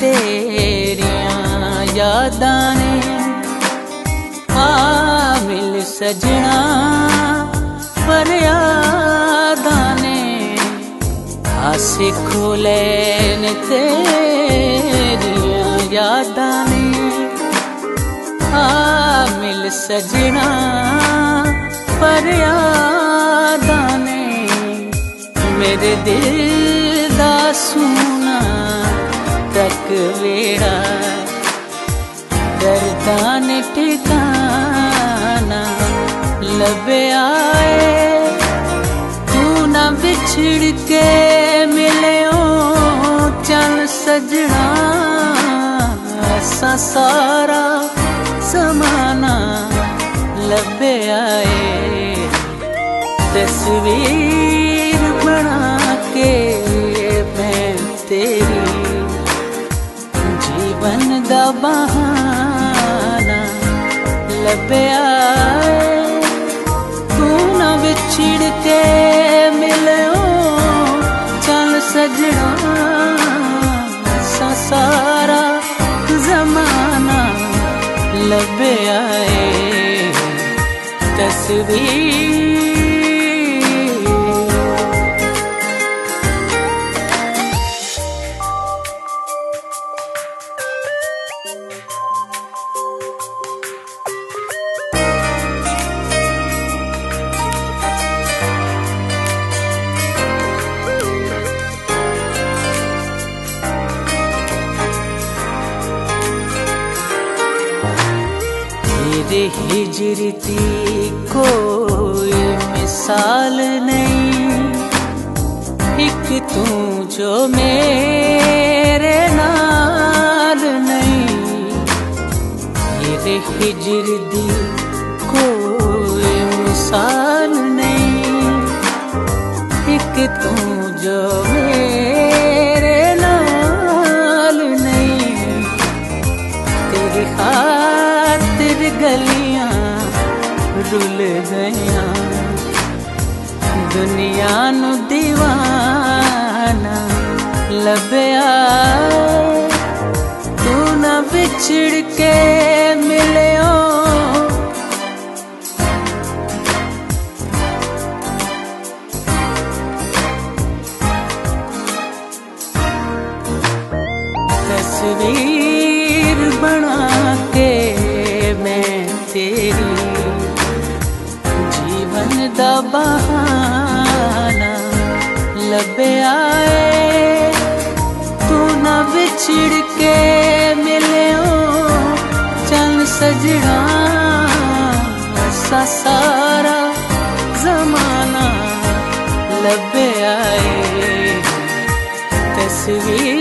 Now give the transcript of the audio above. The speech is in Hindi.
तेरिया यादा ने मिल सजना पर यादा ने खोले ने तेरिया यादा ने मिल सजना पर ने मेरे दिल तक वेड़ा। दर्दा ने ठिकाना, लबे आए। तू ना बिछड़ के मिले चल सजना। ऐसा सारा समाना, लबे आए। तस्वीर बना। बहाना लबे तू ना बिछड़ के मिले चल सजना सारा जमाना लबे तस्वीर। तेरे हिजरती कोई मिसाल नहीं। एक तू जो मेरे नाल नहीं। ये हिजरती कोई रुल गया दुनिया नु दीवाना लभया। तू ना बिछड़ के मिले तस्वीर बना बहाना, लबे आए, तू ना बिछड़ के मिले चल सजना सा सारा जमाना लबे आए, तस्वीर